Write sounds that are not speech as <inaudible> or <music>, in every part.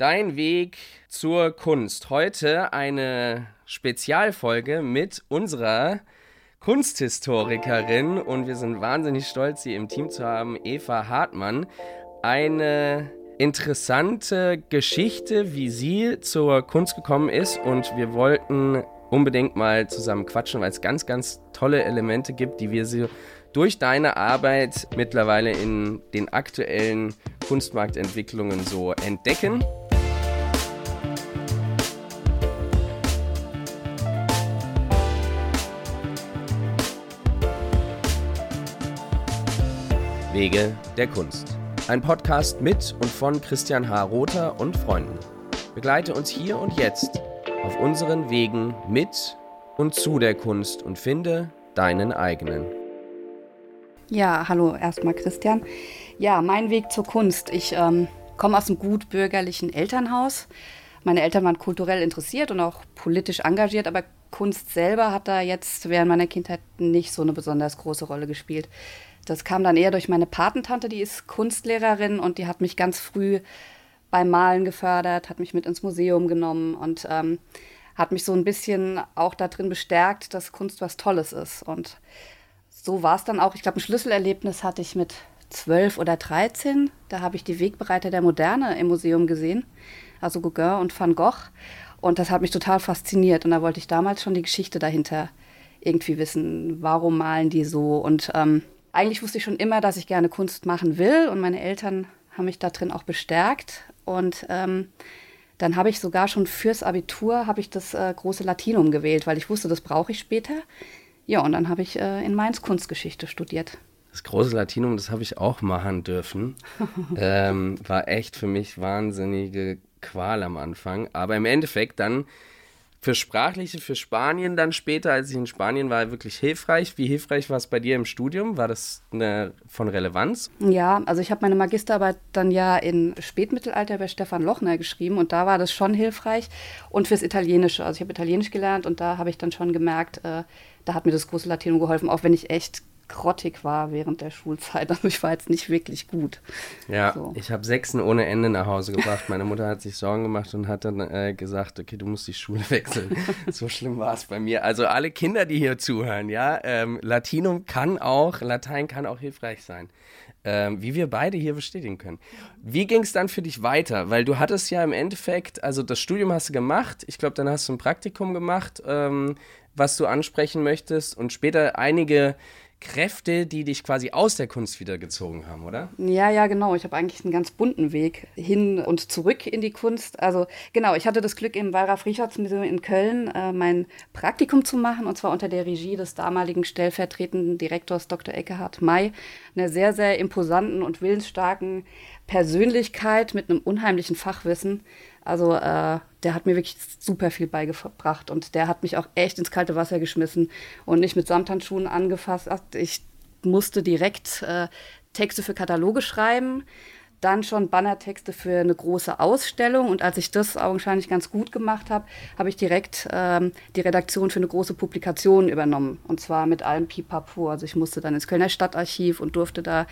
Dein Weg zur Kunst. Heute eine Spezialfolge mit unserer Kunsthistorikerin und wir sind wahnsinnig stolz, sie im Team zu haben, Eva Hartmann. Eine interessante Geschichte, wie sie zur Kunst gekommen ist und wir wollten unbedingt mal zusammen quatschen, weil es ganz, ganz tolle Elemente gibt, die wir so durch deine Arbeit mittlerweile in den aktuellen Kunstmarktentwicklungen so entdecken. Wege der Kunst. Ein Podcast mit und von Christian H. Rother und Freunden. Begleite uns hier und jetzt auf unseren Wegen mit und zu der Kunst und finde deinen eigenen. Ja, hallo erstmal Christian. Ja, mein Weg zur Kunst. Ich ähm, komme aus einem gut bürgerlichen Elternhaus. Meine Eltern waren kulturell interessiert und auch politisch engagiert, aber Kunst selber hat da jetzt während meiner Kindheit nicht so eine besonders große Rolle gespielt. Das kam dann eher durch meine Patentante, die ist Kunstlehrerin und die hat mich ganz früh beim Malen gefördert, hat mich mit ins Museum genommen und ähm, hat mich so ein bisschen auch darin bestärkt, dass Kunst was Tolles ist. Und so war es dann auch. Ich glaube, ein Schlüsselerlebnis hatte ich mit zwölf oder dreizehn. Da habe ich die Wegbereiter der Moderne im Museum gesehen, also Gauguin und Van Gogh. Und das hat mich total fasziniert. Und da wollte ich damals schon die Geschichte dahinter irgendwie wissen. Warum malen die so? Und ähm, eigentlich wusste ich schon immer, dass ich gerne Kunst machen will und meine Eltern haben mich da drin auch bestärkt. Und ähm, dann habe ich sogar schon fürs Abitur habe ich das äh, große Latinum gewählt, weil ich wusste, das brauche ich später. Ja, und dann habe ich äh, in Mainz Kunstgeschichte studiert. Das große Latinum, das habe ich auch machen dürfen. <laughs> ähm, war echt für mich wahnsinnige Qual am Anfang. Aber im Endeffekt dann für Sprachliche, für Spanien dann später, als ich in Spanien war, wirklich hilfreich. Wie hilfreich war es bei dir im Studium? War das eine, von Relevanz? Ja, also ich habe meine Magisterarbeit dann ja in Spätmittelalter bei Stefan Lochner geschrieben und da war das schon hilfreich. Und fürs Italienische, also ich habe Italienisch gelernt und da habe ich dann schon gemerkt, äh, da hat mir das große Latinum geholfen, auch wenn ich echt grottig war während der Schulzeit. Also ich war jetzt nicht wirklich gut. Ja, so. ich habe Sechsen ohne Ende nach Hause gebracht. Meine Mutter hat sich Sorgen gemacht und hat dann äh, gesagt, okay, du musst die Schule <laughs> wechseln. so schlimm war es bei mir. Also alle Kinder, die hier zuhören, ja, ähm, Latinum kann auch, Latein kann auch hilfreich sein. Ähm, wie wir beide hier bestätigen können. Wie ging es dann für dich weiter? Weil du hattest ja im Endeffekt, also das Studium hast du gemacht, ich glaube, dann hast du ein Praktikum gemacht, ähm, was du ansprechen möchtest und später einige Kräfte, die dich quasi aus der Kunst wieder gezogen haben, oder? Ja, ja, genau. Ich habe eigentlich einen ganz bunten Weg hin und zurück in die Kunst. Also genau, ich hatte das Glück, im Wallraf-Richards-Museum in Köln äh, mein Praktikum zu machen, und zwar unter der Regie des damaligen stellvertretenden Direktors Dr. Eckehard May, einer sehr, sehr imposanten und willensstarken Persönlichkeit mit einem unheimlichen Fachwissen. Also äh, der hat mir wirklich super viel beigebracht und der hat mich auch echt ins kalte Wasser geschmissen und nicht mit Samthandschuhen angefasst. Ich musste direkt äh, Texte für Kataloge schreiben dann schon Bannertexte für eine große Ausstellung. Und als ich das augenscheinlich ganz gut gemacht habe, habe ich direkt ähm, die Redaktion für eine große Publikation übernommen. Und zwar mit allem Pipapo. Also ich musste dann ins Kölner Stadtarchiv und durfte da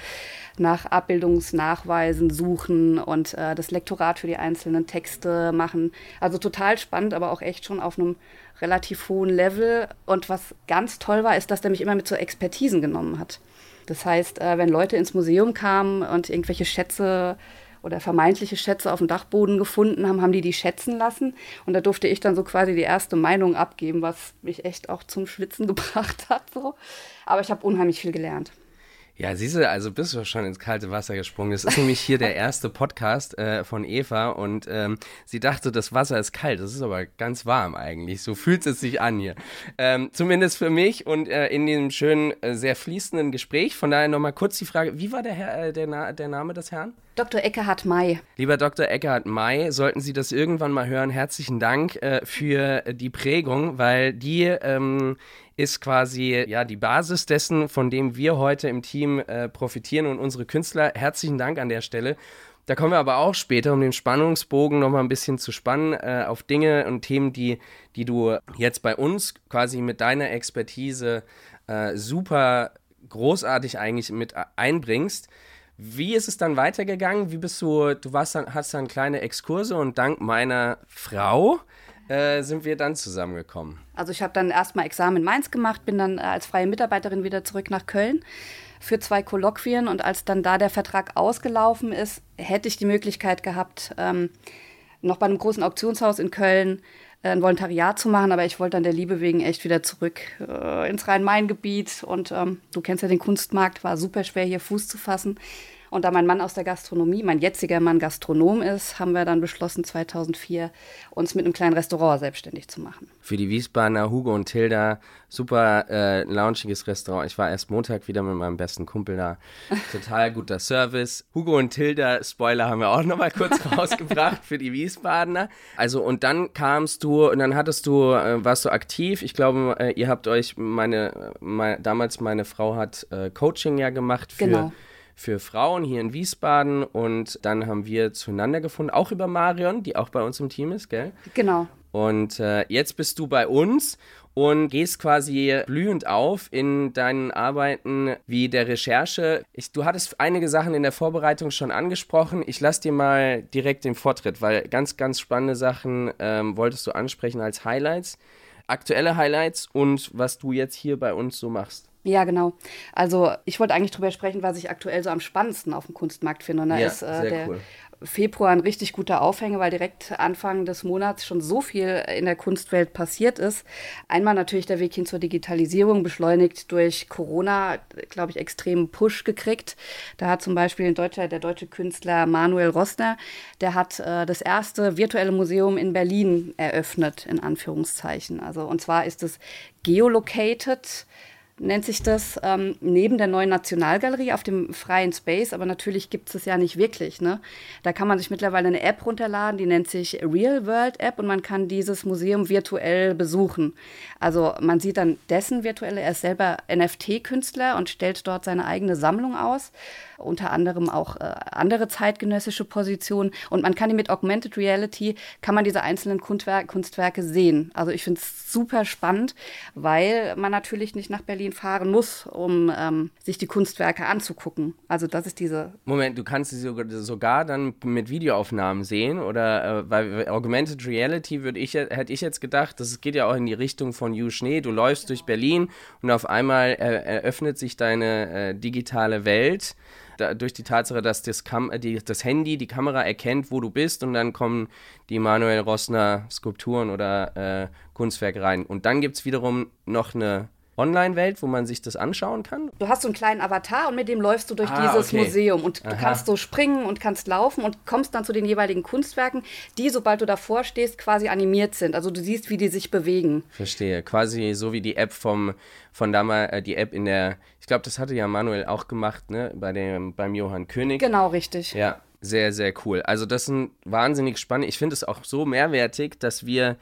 nach Abbildungsnachweisen suchen und äh, das Lektorat für die einzelnen Texte machen. Also total spannend, aber auch echt schon auf einem relativ hohen Level. Und was ganz toll war, ist, dass der mich immer mit so Expertisen genommen hat. Das heißt, äh, wenn Leute ins Museum kamen und irgendwelche Schätze oder vermeintliche Schätze auf dem Dachboden gefunden haben, haben die die schätzen lassen. Und da durfte ich dann so quasi die erste Meinung abgeben, was mich echt auch zum Schwitzen <laughs> gebracht hat. So. Aber ich habe unheimlich viel gelernt. Ja, siehst du, also bist du schon ins kalte Wasser gesprungen. Das ist nämlich hier der erste Podcast äh, von Eva und ähm, sie dachte, das Wasser ist kalt. Das ist aber ganz warm eigentlich. So fühlt es sich an hier. Ähm, zumindest für mich und äh, in diesem schönen, äh, sehr fließenden Gespräch. Von daher nochmal kurz die Frage, wie war der, Herr, äh, der, Na der Name des Herrn? Dr. Eckhard May. Lieber Dr. Eckhard May, sollten Sie das irgendwann mal hören, herzlichen Dank äh, für die Prägung, weil die ähm, ist quasi ja die Basis dessen, von dem wir heute im Team äh, profitieren und unsere Künstler. Herzlichen Dank an der Stelle. Da kommen wir aber auch später, um den Spannungsbogen noch mal ein bisschen zu spannen, äh, auf Dinge und Themen, die, die du jetzt bei uns quasi mit deiner Expertise äh, super großartig eigentlich mit einbringst. Wie ist es dann weitergegangen? Wie bist du, du warst dann, hast dann kleine Exkurse und dank meiner Frau äh, sind wir dann zusammengekommen. Also ich habe dann erstmal Examen in Mainz gemacht, bin dann äh, als freie Mitarbeiterin wieder zurück nach Köln für zwei Kolloquien und als dann da der Vertrag ausgelaufen ist, hätte ich die Möglichkeit gehabt, ähm, noch bei einem großen Auktionshaus in Köln äh, ein Volontariat zu machen, aber ich wollte dann der Liebe wegen echt wieder zurück äh, ins Rhein-Main-Gebiet und ähm, du kennst ja den Kunstmarkt, war super schwer hier Fuß zu fassen. Und da mein Mann aus der Gastronomie, mein jetziger Mann Gastronom ist, haben wir dann beschlossen, 2004 uns mit einem kleinen Restaurant selbstständig zu machen. Für die Wiesbadener Hugo und Tilda, super äh, launchiges Restaurant. Ich war erst Montag wieder mit meinem besten Kumpel da. <laughs> Total guter Service. Hugo und Tilda, Spoiler haben wir auch nochmal kurz <laughs> rausgebracht für die Wiesbadener. Also und dann kamst du und dann hattest du, äh, warst du aktiv. Ich glaube, äh, ihr habt euch, meine, meine, damals meine Frau hat äh, Coaching ja gemacht für Genau für Frauen hier in Wiesbaden und dann haben wir zueinander gefunden, auch über Marion, die auch bei uns im Team ist, gell? Genau. Und äh, jetzt bist du bei uns und gehst quasi blühend auf in deinen Arbeiten wie der Recherche. Ich, du hattest einige Sachen in der Vorbereitung schon angesprochen. Ich lasse dir mal direkt den Vortritt, weil ganz, ganz spannende Sachen ähm, wolltest du ansprechen als Highlights. Aktuelle Highlights und was du jetzt hier bei uns so machst. Ja, genau. Also ich wollte eigentlich drüber sprechen, was ich aktuell so am spannendsten auf dem Kunstmarkt finde. Und da Ja, ist äh, der cool. Februar ein richtig guter Aufhänger, weil direkt Anfang des Monats schon so viel in der Kunstwelt passiert ist. Einmal natürlich der Weg hin zur Digitalisierung, beschleunigt durch Corona, glaube ich, extremen Push gekriegt. Da hat zum Beispiel in Deutschland der deutsche Künstler Manuel Rossner, der hat äh, das erste virtuelle Museum in Berlin eröffnet, in Anführungszeichen. Also und zwar ist es geolocated nennt sich das, ähm, neben der neuen Nationalgalerie auf dem freien Space, aber natürlich gibt es es ja nicht wirklich. Ne? Da kann man sich mittlerweile eine App runterladen, die nennt sich Real World App und man kann dieses Museum virtuell besuchen. Also man sieht dann dessen virtuelle, er ist selber NFT-Künstler und stellt dort seine eigene Sammlung aus, unter anderem auch äh, andere zeitgenössische Positionen und man kann die mit Augmented Reality, kann man diese einzelnen Kunstwer Kunstwerke sehen. Also ich finde es super spannend, weil man natürlich nicht nach Berlin fahren muss, um ähm, sich die Kunstwerke anzugucken. Also das ist diese. Moment, du kannst sie sogar, sogar dann mit Videoaufnahmen sehen oder äh, weil Augmented Reality würde ich hätte ich jetzt gedacht, das geht ja auch in die Richtung von You Schnee. Du läufst durch Berlin und auf einmal äh, eröffnet sich deine äh, digitale Welt. Da, durch die Tatsache, dass das, Kam die, das Handy, die Kamera erkennt, wo du bist und dann kommen die Manuel Rossner Skulpturen oder äh, Kunstwerke rein. Und dann gibt es wiederum noch eine Online-Welt, wo man sich das anschauen kann? Du hast so einen kleinen Avatar und mit dem läufst du durch Ah, dieses okay. Museum und du Aha. kannst so springen und kannst laufen und kommst dann zu den jeweiligen Kunstwerken, die, sobald du davor stehst, quasi animiert sind. Also du siehst, wie die sich bewegen. Verstehe. Quasi so wie die App vom, von damals, äh, die App in der, ich glaube, das hatte ja Manuel auch gemacht, ne, bei dem, beim Johann König. Genau, richtig. Ja, sehr, sehr cool. Also das sind wahnsinnig spannend. Ich finde es auch so mehrwertig, dass wir,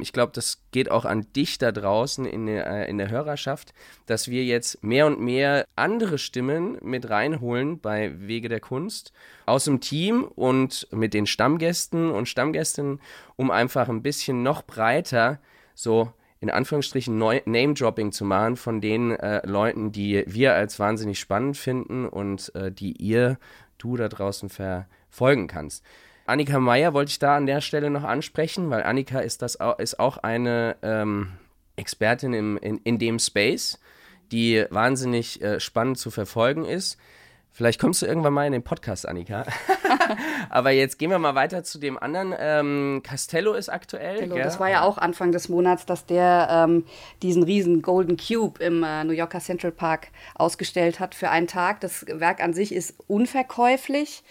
ich glaube, das geht auch an dich da draußen in der, äh, in der Hörerschaft, dass wir jetzt mehr und mehr andere Stimmen mit reinholen bei Wege der Kunst aus dem Team und mit den Stammgästen und Stammgästinnen, um einfach ein bisschen noch breiter so in Anführungsstrichen Name-Dropping zu machen von den äh, Leuten, die wir als wahnsinnig spannend finden und äh, die ihr, du da draußen verfolgen kannst. Annika Meyer wollte ich da an der Stelle noch ansprechen, weil Annika ist, das, au- ist auch eine ähm, Expertin im, in, in dem Space, die wahnsinnig äh, spannend zu verfolgen ist. Vielleicht kommst du irgendwann mal in den Podcast, Annika. <laughs> Aber jetzt gehen wir mal weiter zu dem anderen. Ähm, Castello ist aktuell. Gell? das war ja auch Anfang des Monats, dass der ähm, diesen riesen Golden Cube im äh, New Yorker Central Park ausgestellt hat für einen Tag. Das Werk an sich ist unverkäuflich,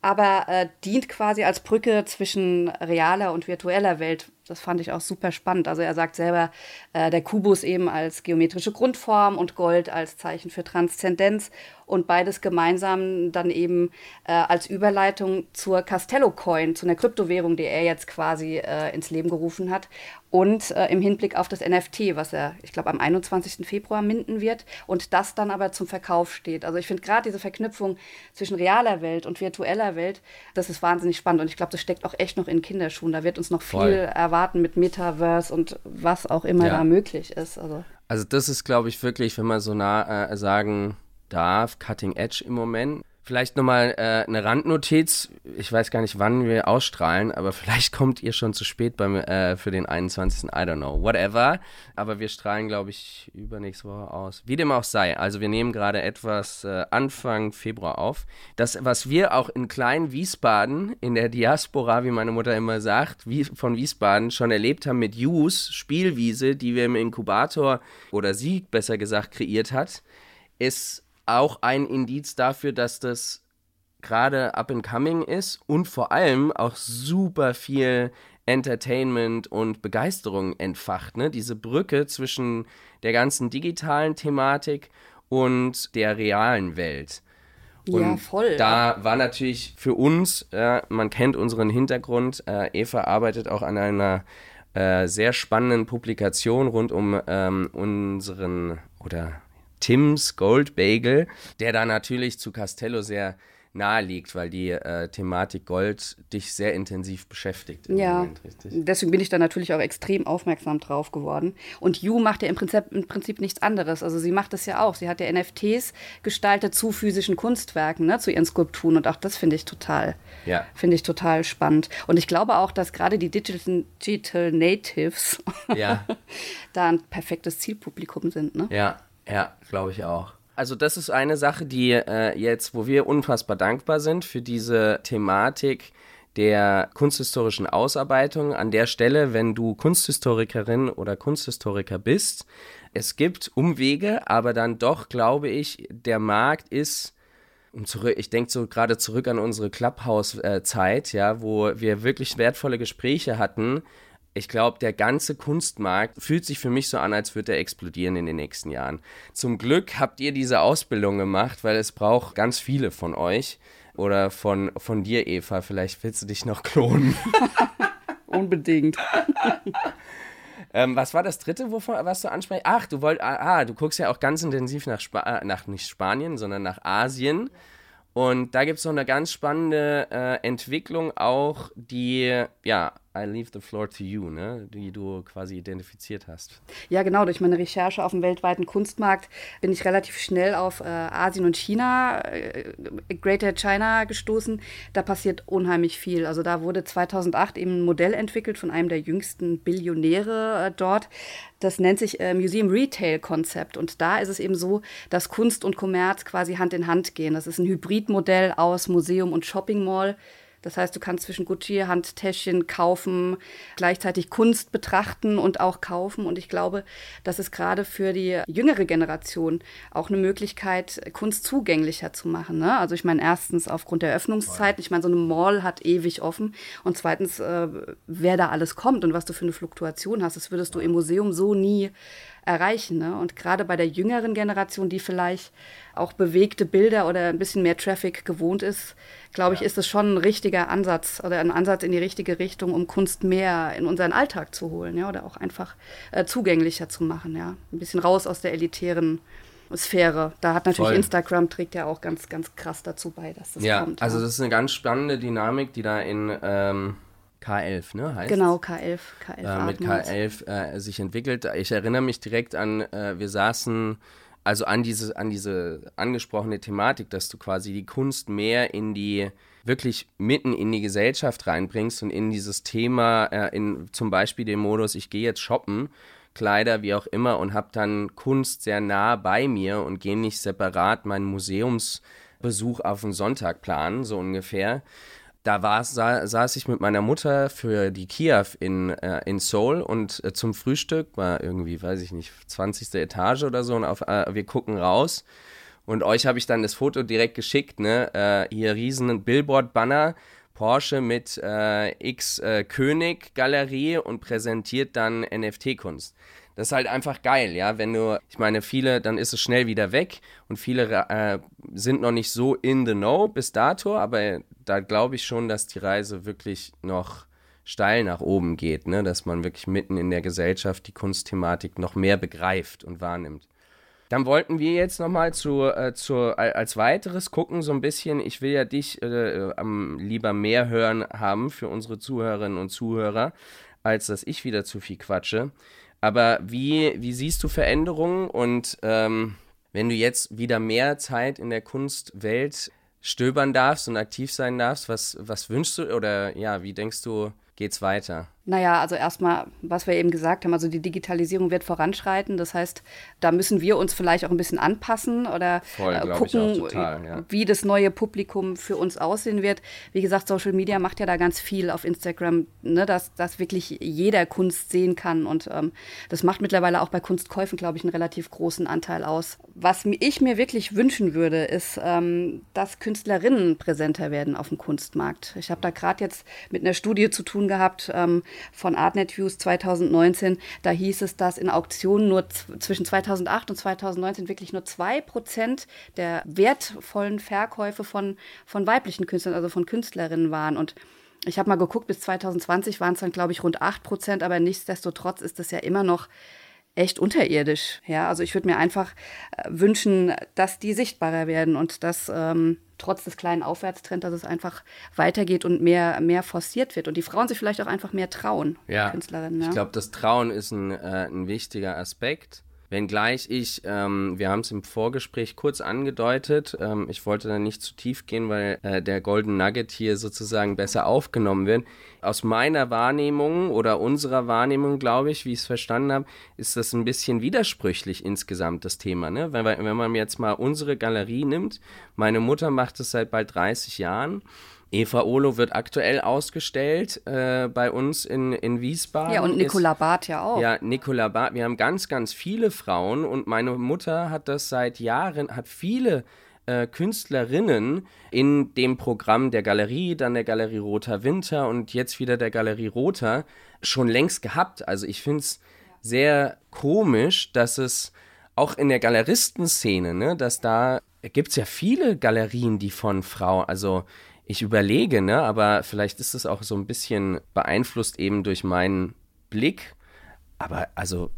aber äh, dient quasi als Brücke zwischen realer und virtueller Welt. Das fand ich auch super spannend. Also er sagt selber, äh, der Kubus eben als geometrische Grundform und Gold als Zeichen für Transzendenz und beides gemeinsam dann eben äh, als Überleitung zur Castello Coin, zu einer Kryptowährung, die er jetzt quasi äh, ins Leben gerufen hat. Und äh, im Hinblick auf das NFT, was er, ich glaube, am 21. Februar minden wird und das dann aber zum Verkauf steht. Also ich finde gerade diese Verknüpfung zwischen realer Welt und virtueller Welt, das ist wahnsinnig spannend. Und ich glaube, das steckt auch echt noch in Kinderschuhen. Da wird uns noch viel erwarten mit Metaverse und was auch immer Ja. da möglich ist. Also Also das ist, glaube ich, wirklich, wenn man so nah äh, sagen darf, Cutting Edge im Moment. Vielleicht nochmal äh, eine Randnotiz. Ich weiß gar nicht, wann wir ausstrahlen, aber <laughs> vielleicht kommt ihr schon zu spät beim, äh, für den 21. I don't know. Whatever. Aber wir strahlen, glaube ich, übernächste Woche aus. Wie dem auch sei. Also wir nehmen gerade etwas äh, Anfang Februar auf. Das, was wir auch in kleinen Wiesbaden, in der Diaspora, wie meine Mutter immer sagt, wie von Wiesbaden schon erlebt haben mit Use, Spielwiese, die wir im Inkubator oder sie besser gesagt kreiert hat, ist auch ein Indiz dafür, dass das gerade up and coming ist und vor allem auch super viel Entertainment und Begeisterung entfacht. Ne? Diese Brücke zwischen der ganzen digitalen Thematik und der realen Welt. Und ja, voll. Da war natürlich für uns, äh, man kennt unseren Hintergrund, äh, Eva arbeitet auch an einer äh, sehr spannenden Publikation rund um ähm, unseren oder Tims Gold Bagel, der da natürlich zu Castello sehr nahe liegt, weil die äh, Thematik Gold dich sehr intensiv beschäftigt. ja, Moment, deswegen bin ich da natürlich auch extrem aufmerksam drauf geworden. Und Yu macht ja im Prinzip, im Prinzip nichts anderes. Also sie macht das ja auch. Sie hat ja NFTs gestaltet zu physischen Kunstwerken, ne, zu ihren Skulpturen. Und auch das finde ich total, ja. finde ich total spannend. Und ich glaube auch, dass gerade die Digital, Digital Natives ja. <laughs> da ein perfektes Zielpublikum sind. Ne? Ja, ja, glaube ich auch. Also das ist eine Sache, die äh, jetzt, wo wir unfassbar dankbar sind für diese Thematik der kunsthistorischen Ausarbeitung. An der Stelle, wenn du Kunsthistorikerin oder Kunsthistoriker bist, es gibt Umwege, aber dann doch, glaube ich, der Markt ist um zurück, ich denke so gerade zurück an unsere Clubhouse-Zeit, äh, ja, wo wir wirklich wertvolle Gespräche hatten, ich glaube, der ganze Kunstmarkt fühlt sich für mich so an, als würde er explodieren in den nächsten Jahren. Zum Glück habt ihr diese Ausbildung gemacht, weil es braucht ganz viele von euch. Oder von, von dir, Eva. Vielleicht willst du dich noch klonen. <laughs> Unbedingt. ähm, was war das dritte, wovon, was du ansprichst? Ach, du wolltest, ah, ah, du guckst ja auch ganz intensiv nach, Spa äh, nach nicht Spanien, sondern nach Asien. Und da gibt es noch eine ganz spannende äh, Entwicklung auch, die ja I leave the floor to you, ne? die du quasi identifiziert hast. Ja, genau. Durch meine Recherche auf dem weltweiten Kunstmarkt bin ich relativ schnell auf äh, Asien und China, äh, Greater China gestoßen. Da passiert unheimlich viel. Also da wurde 2008 eben ein Modell entwickelt von einem der jüngsten Billionäre äh, dort. Das nennt sich äh, Museum Retail Konzept. Und da ist es eben so, dass Kunst und Kommerz quasi Hand in Hand gehen. Das ist ein Hybridmodell aus Museum und Shopping Mall das heißt, du kannst zwischen Gucci-Handtäschchen kaufen, gleichzeitig Kunst betrachten und auch kaufen. Und ich glaube, das ist gerade für die jüngere Generation auch eine Möglichkeit, Kunst zugänglicher zu machen. Ne? Also ich meine, erstens aufgrund der Öffnungszeiten, ich meine, so eine Mall hat ewig offen. Und zweitens, äh, wer da alles kommt und was du für eine Fluktuation hast, das würdest du im Museum so nie erreichen. Ne? Und gerade bei der jüngeren Generation, die vielleicht auch bewegte Bilder oder ein bisschen mehr Traffic gewohnt ist, glaube ich, ist es schon ein richtiger Ansatz oder ein Ansatz in die richtige Richtung, um Kunst mehr in unseren Alltag zu holen, ja, oder auch einfach äh, zugänglicher zu machen, ja. Ein bisschen raus aus der elitären Sphäre. Da hat natürlich Voll. Instagram trägt ja auch ganz, ganz krass dazu bei, dass das ja, kommt. Also ja, also das ist eine ganz spannende Dynamik, die da in ähm K11, ne? Heißt genau, K11. K11 äh, mit K11 äh, sich entwickelt. Ich erinnere mich direkt an, äh, wir saßen, also an diese, an diese angesprochene Thematik, dass du quasi die Kunst mehr in die, wirklich mitten in die Gesellschaft reinbringst und in dieses Thema, äh, in zum Beispiel den Modus, ich gehe jetzt shoppen, Kleider, wie auch immer, und habe dann Kunst sehr nah bei mir und gehe nicht separat meinen Museumsbesuch auf den Sonntag planen, so ungefähr da war, sa saß ich mit meiner Mutter für die Kiew in, äh, in Seoul und äh, zum Frühstück war irgendwie, weiß ich nicht, 20. Etage oder so und auf, äh, wir gucken raus. Und euch habe ich dann das Foto direkt geschickt, ne? Äh, hier riesen Billboard-Banner, Porsche mit äh, X äh, König Galerie und präsentiert dann NFT-Kunst. Das ist halt einfach geil, ja. Wenn du, ich meine, viele, dann ist es schnell wieder weg und viele äh, sind noch nicht so in the know bis dato, aber da glaube ich schon, dass die Reise wirklich noch steil nach oben geht, ne? dass man wirklich mitten in der Gesellschaft die Kunstthematik noch mehr begreift und wahrnimmt. Dann wollten wir jetzt nochmal zu, äh, zu, als weiteres gucken, so ein bisschen, ich will ja dich äh, am lieber mehr hören haben für unsere Zuhörerinnen und Zuhörer, als dass ich wieder zu viel quatsche. Aber wie, wie siehst du Veränderungen und ähm, wenn du jetzt wieder mehr Zeit in der Kunstwelt stöbern darfst und aktiv sein darfst. Was, was wünschst du oder ja, wie denkst du, geht's weiter? Naja, also erstmal, was wir eben gesagt haben, also die Digitalisierung wird voranschreiten. Das heißt, da müssen wir uns vielleicht auch ein bisschen anpassen oder Voll, äh, gucken, total, ja. wie das neue Publikum für uns aussehen wird. Wie gesagt, Social Media macht ja da ganz viel auf Instagram, ne, dass, dass wirklich jeder Kunst sehen kann. Und ähm, das macht mittlerweile auch bei Kunstkäufen, glaube ich, einen relativ großen Anteil aus. Was ich mir wirklich wünschen würde, ist, ähm, dass Künstlerinnen präsenter werden auf dem Kunstmarkt. Ich habe da gerade jetzt mit einer Studie zu tun gehabt, ähm, von Artnet Views 2019. Da hieß es, dass in Auktionen nur zwischen 2008 und 2019 wirklich nur 2% der wertvollen Verkäufe von, von weiblichen Künstlern, also von Künstlerinnen waren. Und ich habe mal geguckt, bis 2020 waren es dann, glaube ich, rund 8 Prozent, aber nichtsdestotrotz ist das ja immer noch echt unterirdisch. Ja, also ich würde mir einfach äh, wünschen, dass die sichtbarer werden und dass ähm, trotz des kleinen Aufwärtstrends, dass es einfach weitergeht und mehr, mehr forciert wird und die Frauen sich vielleicht auch einfach mehr trauen, ja, Künstlerinnen. Ja? Ich glaube, das Trauen ist ein, äh, ein wichtiger Aspekt. Wenngleich ich, ähm, wir haben es im Vorgespräch kurz angedeutet, ähm, ich wollte da nicht zu tief gehen, weil äh, der Golden Nugget hier sozusagen besser aufgenommen wird. Aus meiner Wahrnehmung oder unserer Wahrnehmung, glaube ich, wie ich es verstanden habe, ist das ein bisschen widersprüchlich insgesamt, das Thema. Ne? Wenn, wenn man jetzt mal unsere Galerie nimmt, meine Mutter macht es seit bald 30 Jahren. Eva Olo wird aktuell ausgestellt äh, bei uns in, in Wiesbaden. Ja, und Nicola Barth ja auch. Ja, Nicola Barth. Wir haben ganz, ganz viele Frauen und meine Mutter hat das seit Jahren, hat viele äh, Künstlerinnen in dem Programm der Galerie, dann der Galerie Roter Winter und jetzt wieder der Galerie Roter schon längst gehabt. Also ich finde es sehr komisch, dass es auch in der Galeristenszene, ne, dass da gibt es ja viele Galerien, die von Frauen, also ich überlege, ne, aber vielleicht ist es auch so ein bisschen beeinflusst eben durch meinen Blick. Aber also,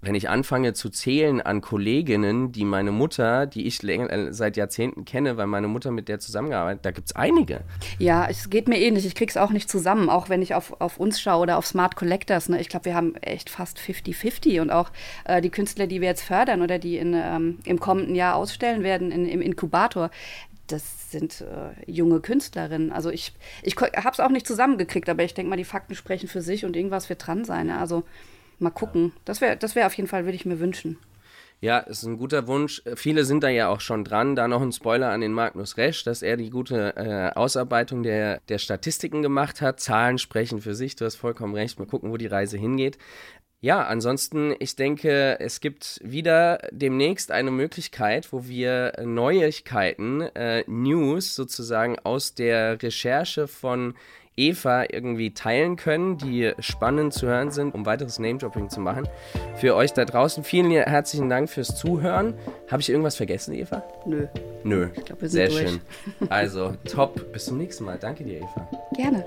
wenn ich anfange zu zählen an Kolleginnen, die meine Mutter, die ich äh, seit Jahrzehnten kenne, weil meine Mutter mit der zusammengearbeitet, da gibt es einige. Ja, es geht mir ähnlich. Ich kriege es auch nicht zusammen, auch wenn ich auf, auf uns schaue oder auf Smart Collectors. Ne? Ich glaube, wir haben echt fast 50-50 und auch äh, die Künstler, die wir jetzt fördern oder die in, ähm, im kommenden Jahr ausstellen werden in, im Inkubator, das sind äh, junge Künstlerinnen. Also ich, ich habe es auch nicht zusammengekriegt, aber ich denke mal, die Fakten sprechen für sich und irgendwas wird dran sein. Ne? Also mal gucken. Das wäre das wär auf jeden Fall, würde ich mir wünschen. Ja, ist ein guter Wunsch. Viele sind da ja auch schon dran. Da noch ein Spoiler an den Magnus Resch, dass er die gute äh, Ausarbeitung der, der Statistiken gemacht hat. Zahlen sprechen für sich. Du hast vollkommen recht. Mal gucken, wo die Reise hingeht. Ja, ansonsten, ich denke, es gibt wieder demnächst eine Möglichkeit, wo wir Neuigkeiten, äh, News sozusagen aus der Recherche von Eva irgendwie teilen können, die spannend zu hören sind, um weiteres Name-Dropping zu machen. Für euch da draußen vielen herzlichen Dank fürs Zuhören. Habe ich irgendwas vergessen, Eva? Nö. Nö. Ich glaube, wir sind Sehr durch. schön. Also, top. Bis zum nächsten Mal. Danke dir, Eva. Gerne.